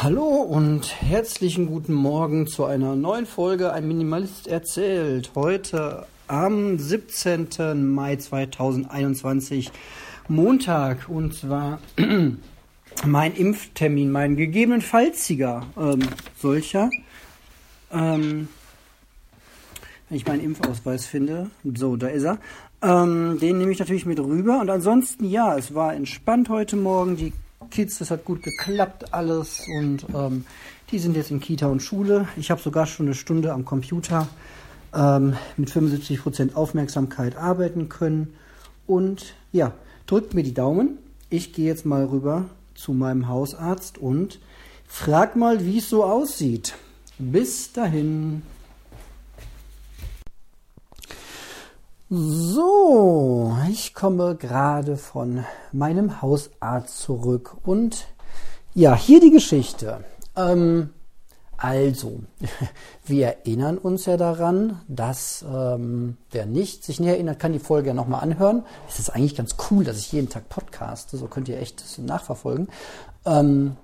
Hallo und herzlichen guten Morgen zu einer neuen Folge Ein Minimalist erzählt. Heute am 17. Mai 2021, Montag. Und zwar mein Impftermin, mein gegebenenfallziger ähm, solcher. Ähm, wenn ich meinen Impfausweis finde. So, da ist er. Ähm, den nehme ich natürlich mit rüber. Und ansonsten, ja, es war entspannt heute Morgen. Die Kids, das hat gut geklappt alles. Und ähm, die sind jetzt in Kita und Schule. Ich habe sogar schon eine Stunde am Computer ähm, mit 75% Aufmerksamkeit arbeiten können. Und ja, drückt mir die Daumen. Ich gehe jetzt mal rüber zu meinem Hausarzt und frag mal, wie es so aussieht. Bis dahin. So, ich komme gerade von meinem Hausarzt zurück und ja, hier die Geschichte. Ähm, also, wir erinnern uns ja daran, dass ähm, wer nicht sich näher erinnert, kann die Folge ja nochmal anhören. Es ist eigentlich ganz cool, dass ich jeden Tag podcaste, so könnt ihr echt nachverfolgen. Ähm,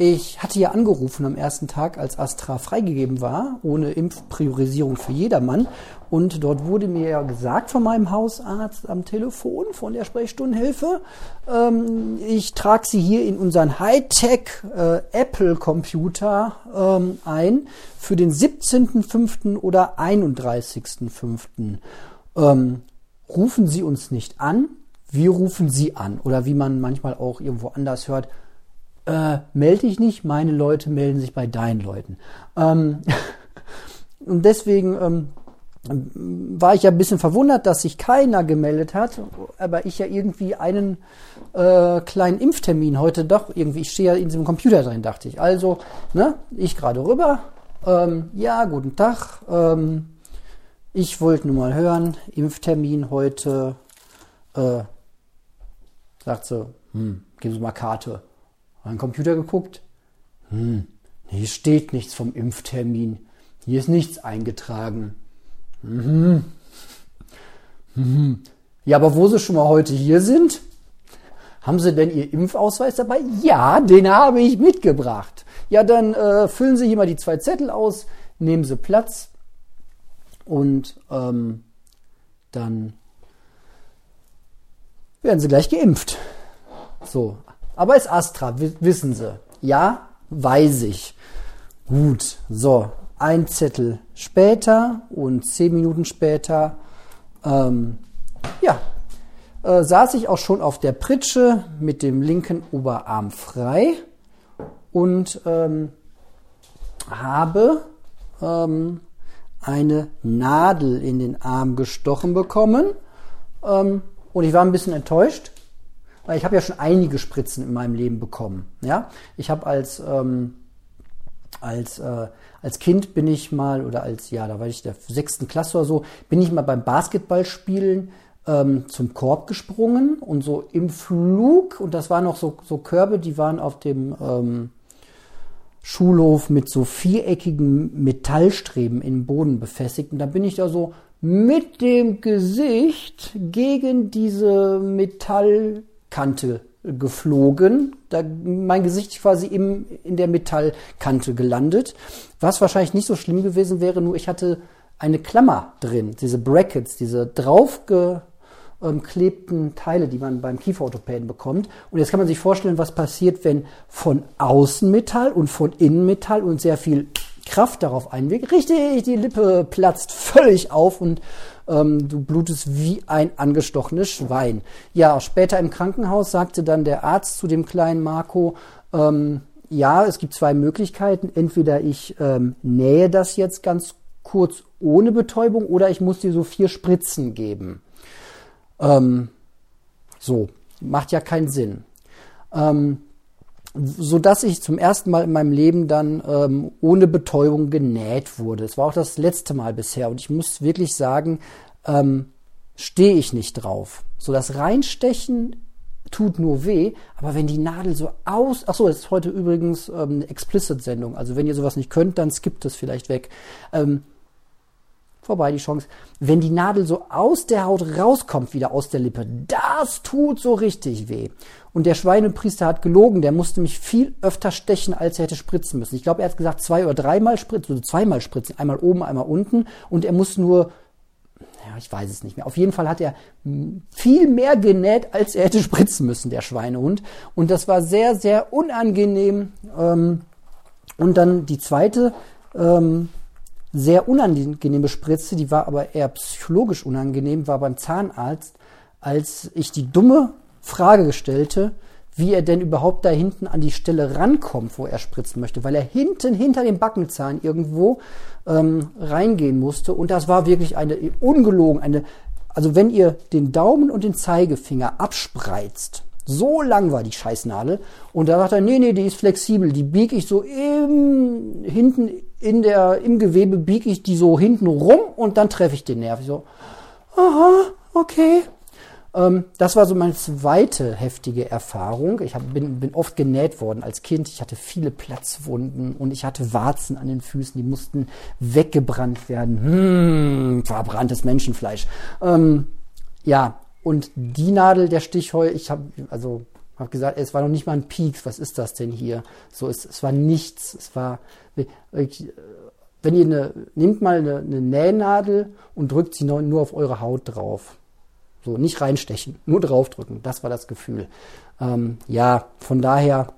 ich hatte ja angerufen am ersten Tag, als Astra freigegeben war, ohne Impfpriorisierung für jedermann. Und dort wurde mir ja gesagt von meinem Hausarzt am Telefon, von der Sprechstundenhilfe, ähm, ich trage Sie hier in unseren Hightech äh, Apple-Computer ähm, ein für den 17.05. oder 31.05. Ähm, rufen Sie uns nicht an, wir rufen Sie an. Oder wie man manchmal auch irgendwo anders hört, äh, melde dich nicht, meine Leute melden sich bei deinen Leuten. Ähm, und deswegen ähm, war ich ja ein bisschen verwundert, dass sich keiner gemeldet hat, aber ich ja irgendwie einen äh, kleinen Impftermin heute doch irgendwie, ich stehe ja in diesem Computer drin, dachte ich. Also, ne, ich gerade rüber. Ähm, ja, guten Tag. Ähm, ich wollte nur mal hören, Impftermin heute. Äh, sagt sie, hm, geben Sie mal Karte meinen Computer geguckt. Hm, hier steht nichts vom Impftermin. Hier ist nichts eingetragen. Mhm. Mhm. Ja, aber wo Sie schon mal heute hier sind, haben Sie denn Ihr Impfausweis dabei? Ja, den habe ich mitgebracht. Ja, dann äh, füllen Sie hier mal die zwei Zettel aus, nehmen Sie Platz und ähm, dann werden Sie gleich geimpft. So, aber ist Astra, wissen Sie. Ja, weiß ich. Gut, so, ein Zettel später und zehn Minuten später, ähm, ja, äh, saß ich auch schon auf der Pritsche mit dem linken Oberarm frei und ähm, habe ähm, eine Nadel in den Arm gestochen bekommen. Ähm, und ich war ein bisschen enttäuscht, ich habe ja schon einige Spritzen in meinem Leben bekommen. Ja, ich habe als ähm, als äh, als Kind bin ich mal oder als ja, da war ich der sechsten Klasse oder so, bin ich mal beim Basketballspielen ähm, zum Korb gesprungen und so im Flug und das waren noch so so Körbe, die waren auf dem ähm, Schulhof mit so viereckigen Metallstreben im Boden befestigt und da bin ich da so mit dem Gesicht gegen diese Metall Kante geflogen. Da, mein Gesicht quasi im, in der Metallkante gelandet. Was wahrscheinlich nicht so schlimm gewesen wäre, nur ich hatte eine Klammer drin, diese Brackets, diese draufgeklebten Teile, die man beim Kieferorthopäden bekommt. Und jetzt kann man sich vorstellen, was passiert, wenn von außen Metall und von innen Metall und sehr viel Kraft darauf einwirkt. Richtig, die Lippe platzt völlig auf und ähm, du blutest wie ein angestochenes Schwein. Ja, später im Krankenhaus sagte dann der Arzt zu dem kleinen Marco, ähm, ja, es gibt zwei Möglichkeiten. Entweder ich ähm, nähe das jetzt ganz kurz ohne Betäubung oder ich muss dir so vier Spritzen geben. Ähm, so, macht ja keinen Sinn. Ähm, so dass ich zum ersten Mal in meinem Leben dann ähm, ohne Betäubung genäht wurde. Es war auch das letzte Mal bisher und ich muss wirklich sagen, ähm, stehe ich nicht drauf. So das Reinstechen tut nur weh, aber wenn die Nadel so aus, ach so, das ist heute übrigens ähm, eine Explicit-Sendung, also wenn ihr sowas nicht könnt, dann skippt es vielleicht weg. Ähm, vorbei die Chance. Wenn die Nadel so aus der Haut rauskommt, wieder aus der Lippe, das tut so richtig weh. Und der Schweinepriester hat gelogen, der musste mich viel öfter stechen, als er hätte spritzen müssen. Ich glaube, er hat gesagt, zwei oder dreimal spritzen, also zweimal spritzen, einmal oben, einmal unten. Und er muss nur ja, ich weiß es nicht mehr. Auf jeden Fall hat er viel mehr genäht, als er hätte spritzen müssen, der Schweinehund. Und das war sehr, sehr unangenehm. Ähm, und dann die zweite ähm, sehr unangenehme Spritze, die war aber eher psychologisch unangenehm, war beim Zahnarzt, als ich die dumme Frage stellte, wie er denn überhaupt da hinten an die Stelle rankommt, wo er spritzen möchte, weil er hinten hinter dem Backenzahn irgendwo ähm, reingehen musste. Und das war wirklich eine ungelogen, eine, also wenn ihr den Daumen und den Zeigefinger abspreizt, so lang war die Scheißnadel. Und da sagt er, nee, nee, die ist flexibel. Die biege ich so im, hinten in der, im Gewebe biege ich die so hinten rum und dann treffe ich den Nerv. Ich so, aha, okay. Ähm, das war so meine zweite heftige Erfahrung. Ich hab, bin, bin oft genäht worden als Kind. Ich hatte viele Platzwunden und ich hatte Warzen an den Füßen, die mussten weggebrannt werden. Hm, verbranntes Menschenfleisch. Ähm, ja, und die Nadel, der Stichheu, ich habe also hab gesagt, es war noch nicht mal ein Pieks. Was ist das denn hier? So, es, es war nichts. Es war, wenn ihr eine, nehmt mal eine, eine Nähnadel und drückt sie nur, nur auf eure Haut drauf. So, nicht reinstechen, nur draufdrücken. Das war das Gefühl. Ähm, ja, von daher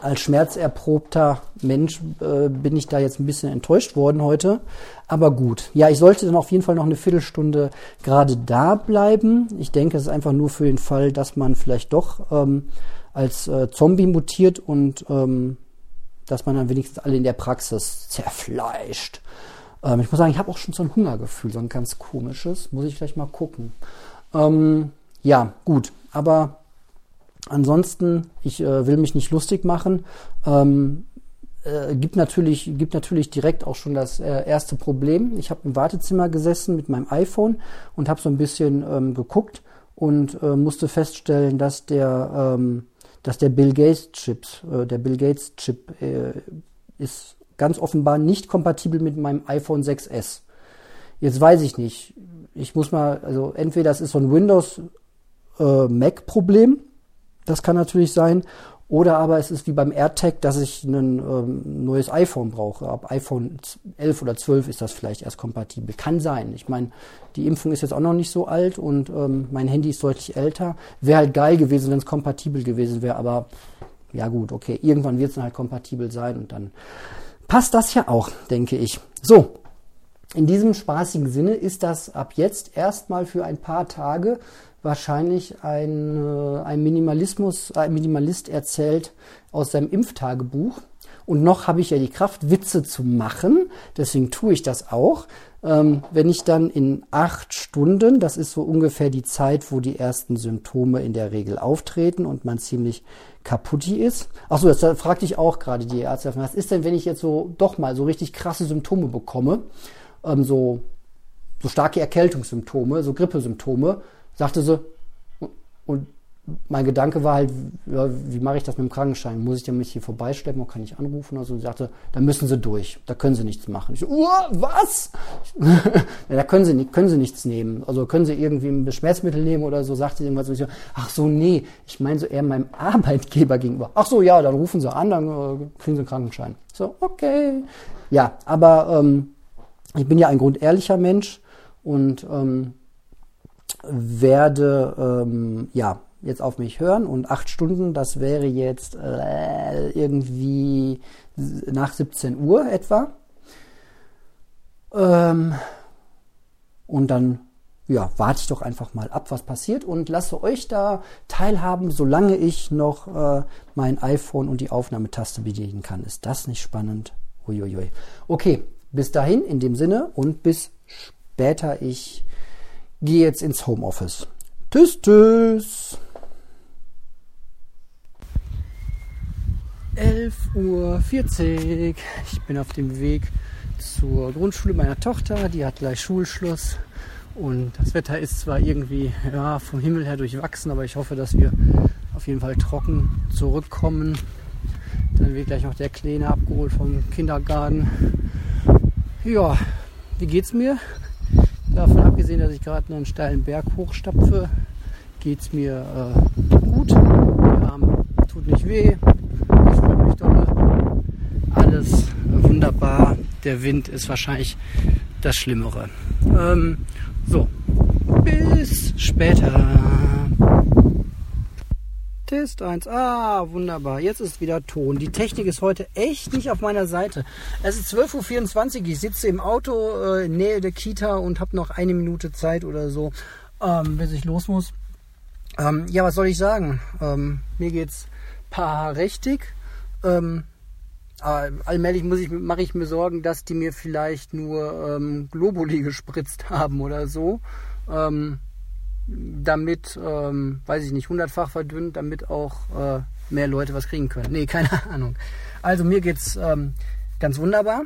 als schmerzerprobter Mensch äh, bin ich da jetzt ein bisschen enttäuscht worden heute. Aber gut. Ja, ich sollte dann auf jeden Fall noch eine Viertelstunde gerade da bleiben. Ich denke, es ist einfach nur für den Fall, dass man vielleicht doch ähm, als äh, Zombie mutiert und ähm, dass man dann wenigstens alle in der Praxis zerfleischt. Ähm, ich muss sagen, ich habe auch schon so ein Hungergefühl, so ein ganz komisches. Muss ich vielleicht mal gucken. Ähm, ja, gut. Aber Ansonsten, ich äh, will mich nicht lustig machen. Ähm, äh, gibt natürlich gibt natürlich direkt auch schon das äh, erste Problem. Ich habe im Wartezimmer gesessen mit meinem iPhone und habe so ein bisschen ähm, geguckt und äh, musste feststellen, dass der ähm, dass der Bill Gates Chip äh, der Bill Gates Chip äh, ist ganz offenbar nicht kompatibel mit meinem iPhone 6s. Jetzt weiß ich nicht. Ich muss mal also entweder das ist so ein Windows äh, Mac Problem das kann natürlich sein. Oder aber es ist wie beim AirTag, dass ich ein ähm, neues iPhone brauche. Ab iPhone 11 oder 12 ist das vielleicht erst kompatibel. Kann sein. Ich meine, die Impfung ist jetzt auch noch nicht so alt und ähm, mein Handy ist deutlich älter. Wäre halt geil gewesen, wenn es kompatibel gewesen wäre. Aber ja gut, okay. Irgendwann wird es dann halt kompatibel sein und dann passt das ja auch, denke ich. So. In diesem spaßigen Sinne ist das ab jetzt erstmal für ein paar Tage wahrscheinlich ein, äh, ein Minimalismus, ein Minimalist erzählt aus seinem Impftagebuch. Und noch habe ich ja die Kraft, Witze zu machen. Deswegen tue ich das auch. Ähm, wenn ich dann in acht Stunden, das ist so ungefähr die Zeit, wo die ersten Symptome in der Regel auftreten und man ziemlich kaputti ist. Achso, das fragte ich auch gerade die Ärzte. Was ist denn, wenn ich jetzt so doch mal so richtig krasse Symptome bekomme? Ähm, so, so starke Erkältungssymptome, so Grippesymptome sagte sie, und mein Gedanke war halt, ja, wie mache ich das mit dem Krankenschein? Muss ich denn mich hier vorbeischleppen oder kann ich anrufen? Also sie sagte, da müssen sie durch, da können sie nichts machen. Ich so, uh, was? ja, da können sie, können sie nichts nehmen. Also können sie irgendwie ein Schmerzmittel nehmen oder so, sagte sie irgendwas. So, ach so, nee, ich meine so eher meinem Arbeitgeber gegenüber. Ach so, ja, dann rufen sie an, dann äh, kriegen sie einen Krankenschein. So, okay. Ja, aber ähm, ich bin ja ein grundehrlicher Mensch und ähm, werde ähm, ja jetzt auf mich hören und acht Stunden, das wäre jetzt äh, irgendwie nach 17 Uhr etwa. Ähm, und dann ja, warte ich doch einfach mal ab, was passiert und lasse euch da teilhaben, solange ich noch äh, mein iPhone und die Aufnahmetaste bedienen kann. Ist das nicht spannend? Uiuiui. Okay, bis dahin in dem Sinne und bis später. Ich gehe jetzt ins Homeoffice. Tschüss, tschüss. 11.40 Uhr. Ich bin auf dem Weg zur Grundschule meiner Tochter. Die hat gleich Schulschluss. Und das Wetter ist zwar irgendwie ja, vom Himmel her durchwachsen, aber ich hoffe, dass wir auf jeden Fall trocken zurückkommen. Dann wird gleich noch der Kleine abgeholt vom Kindergarten. Ja, wie geht's mir? Davon abgesehen, dass ich gerade einen steilen Berg hochstapfe, geht es mir äh, gut. Wir tut nicht weh. Ich fühle mich dolle. Alles wunderbar. Der Wind ist wahrscheinlich das Schlimmere. Ähm, so, bis später. Test 1. Ah, wunderbar. Jetzt ist wieder Ton. Die Technik ist heute echt nicht auf meiner Seite. Es ist 12.24 Uhr. Ich sitze im Auto äh, in Nähe der Kita und habe noch eine Minute Zeit oder so, ähm, bis ich los muss. Ähm, ja, was soll ich sagen? Ähm, mir geht's paar richtig. Ähm, allmählich muss ich, mache ich mir Sorgen, dass die mir vielleicht nur ähm, Globuli gespritzt haben oder so. Ähm, damit, ähm, weiß ich nicht, hundertfach verdünnt, damit auch äh, mehr Leute was kriegen können. Nee, keine Ahnung. Also mir geht's ähm, ganz wunderbar.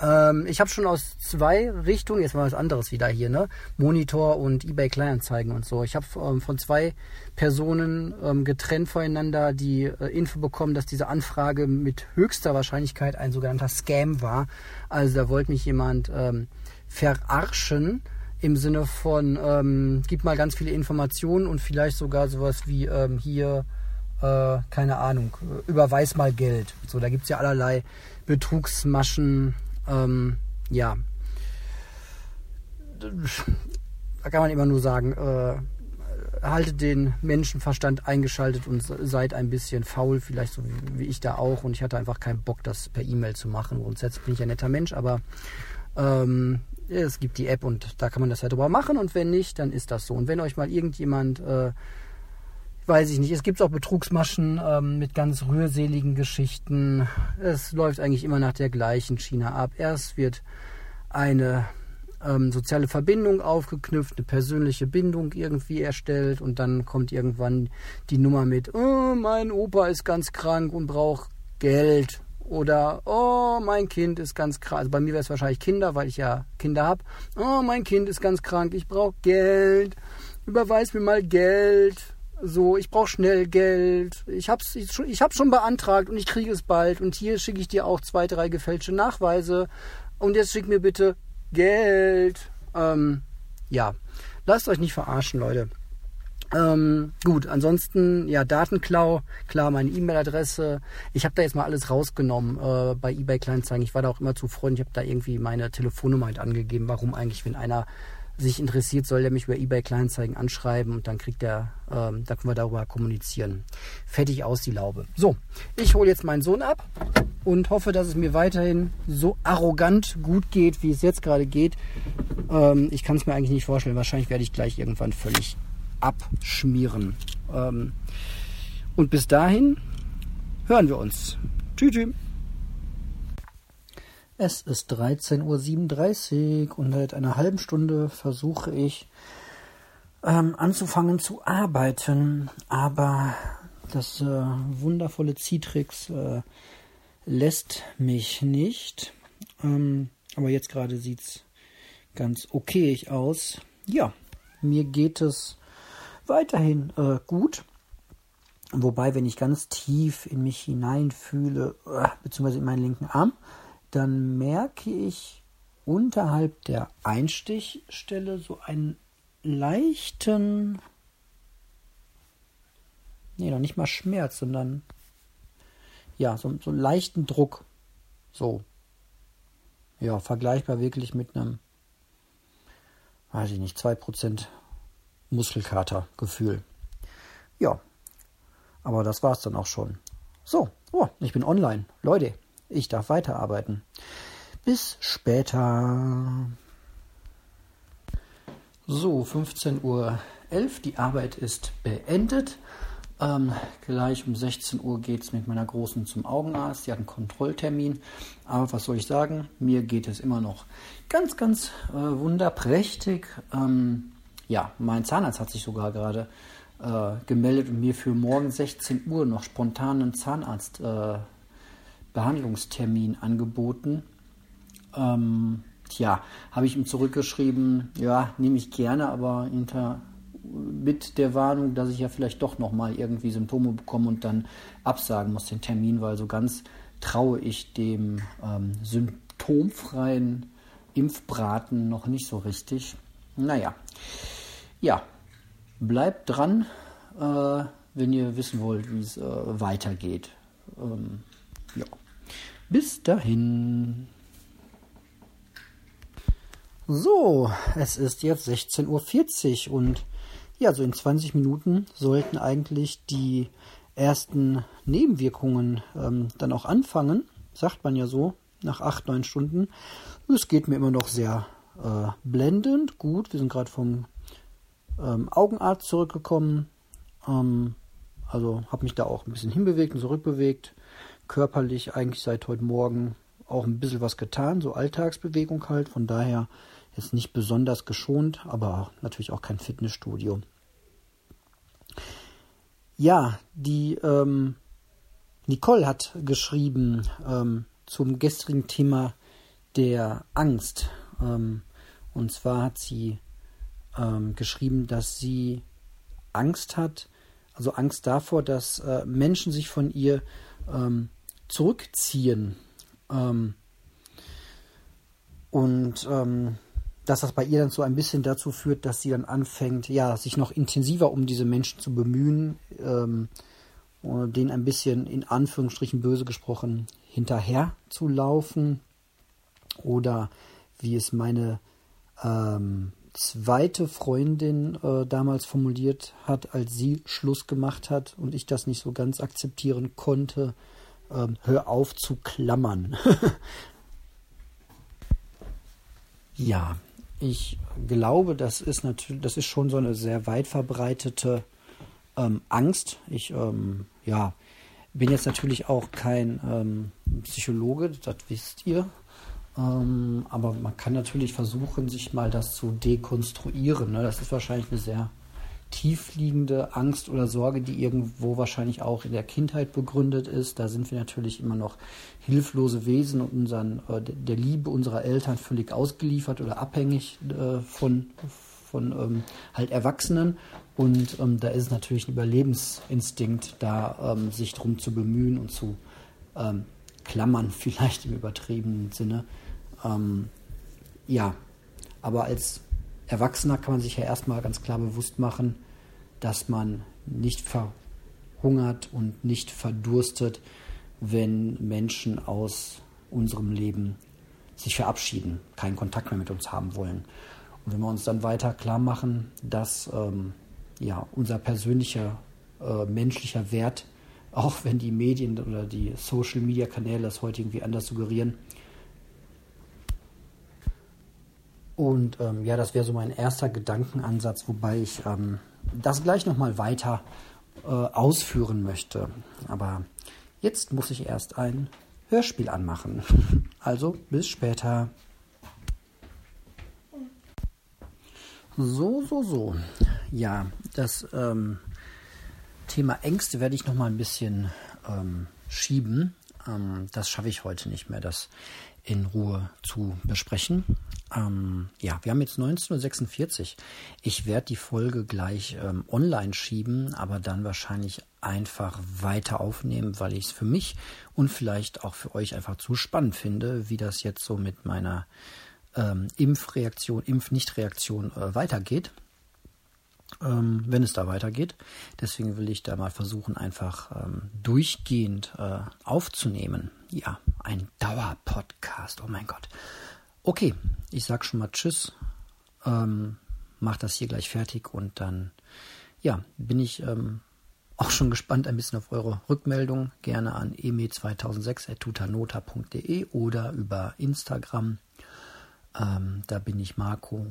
Ähm, ich habe schon aus zwei Richtungen, jetzt mal was anderes wieder hier, ne? Monitor und eBay Kleinanzeigen und so. Ich habe ähm, von zwei Personen ähm, getrennt voneinander die äh, Info bekommen, dass diese Anfrage mit höchster Wahrscheinlichkeit ein sogenannter Scam war. Also da wollte mich jemand ähm, verarschen im Sinne von, ähm, gib mal ganz viele Informationen und vielleicht sogar sowas wie ähm, hier, äh, keine Ahnung, überweis mal Geld. So, da gibt's ja allerlei Betrugsmaschen ähm, ja, da kann man immer nur sagen, äh, haltet den Menschenverstand eingeschaltet und seid ein bisschen faul, vielleicht so wie, wie, ich da auch. Und ich hatte einfach keinen Bock, das per E-Mail zu machen. Grundsätzlich bin ich ein netter Mensch, aber ähm, es gibt die App und da kann man das ja drüber machen. Und wenn nicht, dann ist das so. Und wenn euch mal irgendjemand äh, weiß ich nicht. Es gibt auch Betrugsmaschen ähm, mit ganz rührseligen Geschichten. Es läuft eigentlich immer nach der gleichen Schiene ab. Erst wird eine ähm, soziale Verbindung aufgeknüpft, eine persönliche Bindung irgendwie erstellt und dann kommt irgendwann die Nummer mit, oh, mein Opa ist ganz krank und braucht Geld. Oder, oh, mein Kind ist ganz krank. Also bei mir wäre es wahrscheinlich Kinder, weil ich ja Kinder habe. Oh, mein Kind ist ganz krank, ich brauche Geld. Überweis mir mal Geld so, ich brauche schnell Geld, ich hab's, ich, ich hab's schon beantragt und ich kriege es bald und hier schicke ich dir auch zwei, drei gefälschte Nachweise und jetzt schick mir bitte Geld. Ähm, ja, lasst euch nicht verarschen, Leute. Ähm, gut, ansonsten, ja, Datenklau, klar, meine E-Mail-Adresse. Ich habe da jetzt mal alles rausgenommen äh, bei eBay Kleinzeigen. Ich war da auch immer zu freundlich, ich habe da irgendwie meine Telefonnummer halt angegeben. Warum eigentlich, wenn einer sich interessiert, soll er mich über eBay Kleinzeigen anschreiben und dann kriegt er, ähm, da können wir darüber kommunizieren. Fertig aus die Laube. So, ich hole jetzt meinen Sohn ab und hoffe, dass es mir weiterhin so arrogant gut geht, wie es jetzt gerade geht. Ähm, ich kann es mir eigentlich nicht vorstellen. Wahrscheinlich werde ich gleich irgendwann völlig abschmieren. Ähm, und bis dahin hören wir uns. Tschüss. tschüss. Es ist 13.37 Uhr und seit einer halben Stunde versuche ich ähm, anzufangen zu arbeiten, aber das äh, wundervolle Citrix äh, lässt mich nicht. Ähm, aber jetzt gerade sieht es ganz okay aus. Ja, mir geht es weiterhin äh, gut. Wobei, wenn ich ganz tief in mich hineinfühle, äh, beziehungsweise in meinen linken Arm, dann merke ich unterhalb der Einstichstelle so einen leichten, nee, noch nicht mal Schmerz, sondern ja, so, so einen leichten Druck. So. Ja, vergleichbar wirklich mit einem, weiß ich nicht, 2% Muskelkatergefühl. Ja, aber das war's dann auch schon. So, oh, ich bin online. Leute, ich darf weiterarbeiten. Bis später. So, 15.11 Uhr. Die Arbeit ist beendet. Ähm, gleich um 16 Uhr geht es mit meiner Großen zum Augenarzt. Sie hat einen Kontrolltermin. Aber was soll ich sagen? Mir geht es immer noch ganz, ganz äh, wunderprächtig. Ähm, ja, mein Zahnarzt hat sich sogar gerade äh, gemeldet und mir für morgen 16 Uhr noch spontan einen Zahnarzt äh, angeboten. Ähm, tja, habe ich ihm zurückgeschrieben, ja, nehme ich gerne, aber hinter, mit der Warnung, dass ich ja vielleicht doch nochmal irgendwie Symptome bekomme und dann absagen muss den Termin, weil so ganz traue ich dem ähm, symptomfreien Impfbraten noch nicht so richtig. Naja, ja, bleibt dran. Äh, wenn ihr wissen wollt, wie es äh, weitergeht. Ähm, ja. Bis dahin. So, es ist jetzt 16.40 Uhr und ja, so in 20 Minuten sollten eigentlich die ersten Nebenwirkungen ähm, dann auch anfangen. Sagt man ja so, nach 8, 9 Stunden. Es geht mir immer noch sehr äh, blendend. Gut, wir sind gerade vom ähm, Augenarzt zurückgekommen. Ähm, also habe mich da auch ein bisschen hinbewegt und zurückbewegt. Körperlich eigentlich seit heute Morgen auch ein bisschen was getan, so Alltagsbewegung halt. Von daher ist nicht besonders geschont, aber natürlich auch kein Fitnessstudio. Ja, die ähm, Nicole hat geschrieben ähm, zum gestrigen Thema der Angst. Ähm, und zwar hat sie ähm, geschrieben, dass sie Angst hat, also Angst davor, dass äh, Menschen sich von ihr ähm, zurückziehen. Ähm, und ähm, dass das bei ihr dann so ein bisschen dazu führt, dass sie dann anfängt, ja, sich noch intensiver um diese Menschen zu bemühen, ähm, denen ein bisschen in Anführungsstrichen böse gesprochen hinterher zu laufen. Oder wie es meine ähm, zweite Freundin äh, damals formuliert hat, als sie Schluss gemacht hat und ich das nicht so ganz akzeptieren konnte, ähm, hör auf zu klammern. ja, ich glaube, das ist natürlich, das ist schon so eine sehr weit verbreitete ähm, Angst. Ich, ähm, ja, bin jetzt natürlich auch kein ähm, Psychologe, das wisst ihr. Ähm, aber man kann natürlich versuchen, sich mal das zu dekonstruieren. Ne? Das ist wahrscheinlich eine sehr tiefliegende Angst oder Sorge, die irgendwo wahrscheinlich auch in der Kindheit begründet ist. Da sind wir natürlich immer noch hilflose Wesen und unseren, äh, der Liebe unserer Eltern völlig ausgeliefert oder abhängig äh, von, von ähm, halt Erwachsenen. Und ähm, da ist es natürlich ein Überlebensinstinkt, da ähm, sich drum zu bemühen und zu ähm, klammern, vielleicht im übertriebenen Sinne. Ähm, ja, aber als Erwachsener kann man sich ja erstmal ganz klar bewusst machen, dass man nicht verhungert und nicht verdurstet, wenn Menschen aus unserem Leben sich verabschieden, keinen Kontakt mehr mit uns haben wollen. Und wenn wir uns dann weiter klar machen, dass ähm, ja, unser persönlicher äh, menschlicher Wert, auch wenn die Medien oder die Social-Media-Kanäle das heute irgendwie anders suggerieren, Und ähm, ja, das wäre so mein erster Gedankenansatz, wobei ich ähm, das gleich nochmal weiter äh, ausführen möchte. Aber jetzt muss ich erst ein Hörspiel anmachen. Also bis später. So, so, so. Ja, das ähm, Thema Ängste werde ich nochmal ein bisschen ähm, schieben. Ähm, das schaffe ich heute nicht mehr, das in Ruhe zu besprechen. Ähm, ja, wir haben jetzt 19.46 Uhr. Ich werde die Folge gleich ähm, online schieben, aber dann wahrscheinlich einfach weiter aufnehmen, weil ich es für mich und vielleicht auch für euch einfach zu spannend finde, wie das jetzt so mit meiner ähm, Impfreaktion, Impf-Nicht-Reaktion äh, weitergeht. Ähm, wenn es da weitergeht. Deswegen will ich da mal versuchen, einfach ähm, durchgehend äh, aufzunehmen. Ja, ein Dauerpodcast. Oh mein Gott. Okay, ich sag schon mal Tschüss. Ähm, mach das hier gleich fertig und dann, ja, bin ich ähm, auch schon gespannt ein bisschen auf eure Rückmeldung. Gerne an eme2006.tutanota.de oder über Instagram. Ähm, da bin ich Marco,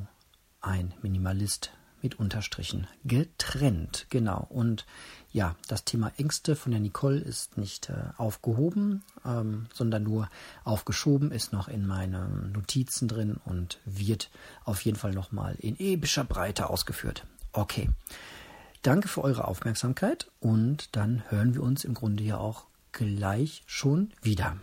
ein Minimalist mit Unterstrichen getrennt. Genau. Und ja, das Thema Ängste von der Nicole ist nicht äh, aufgehoben, ähm, sondern nur aufgeschoben, ist noch in meinen Notizen drin und wird auf jeden Fall nochmal in epischer Breite ausgeführt. Okay. Danke für eure Aufmerksamkeit und dann hören wir uns im Grunde ja auch gleich schon wieder.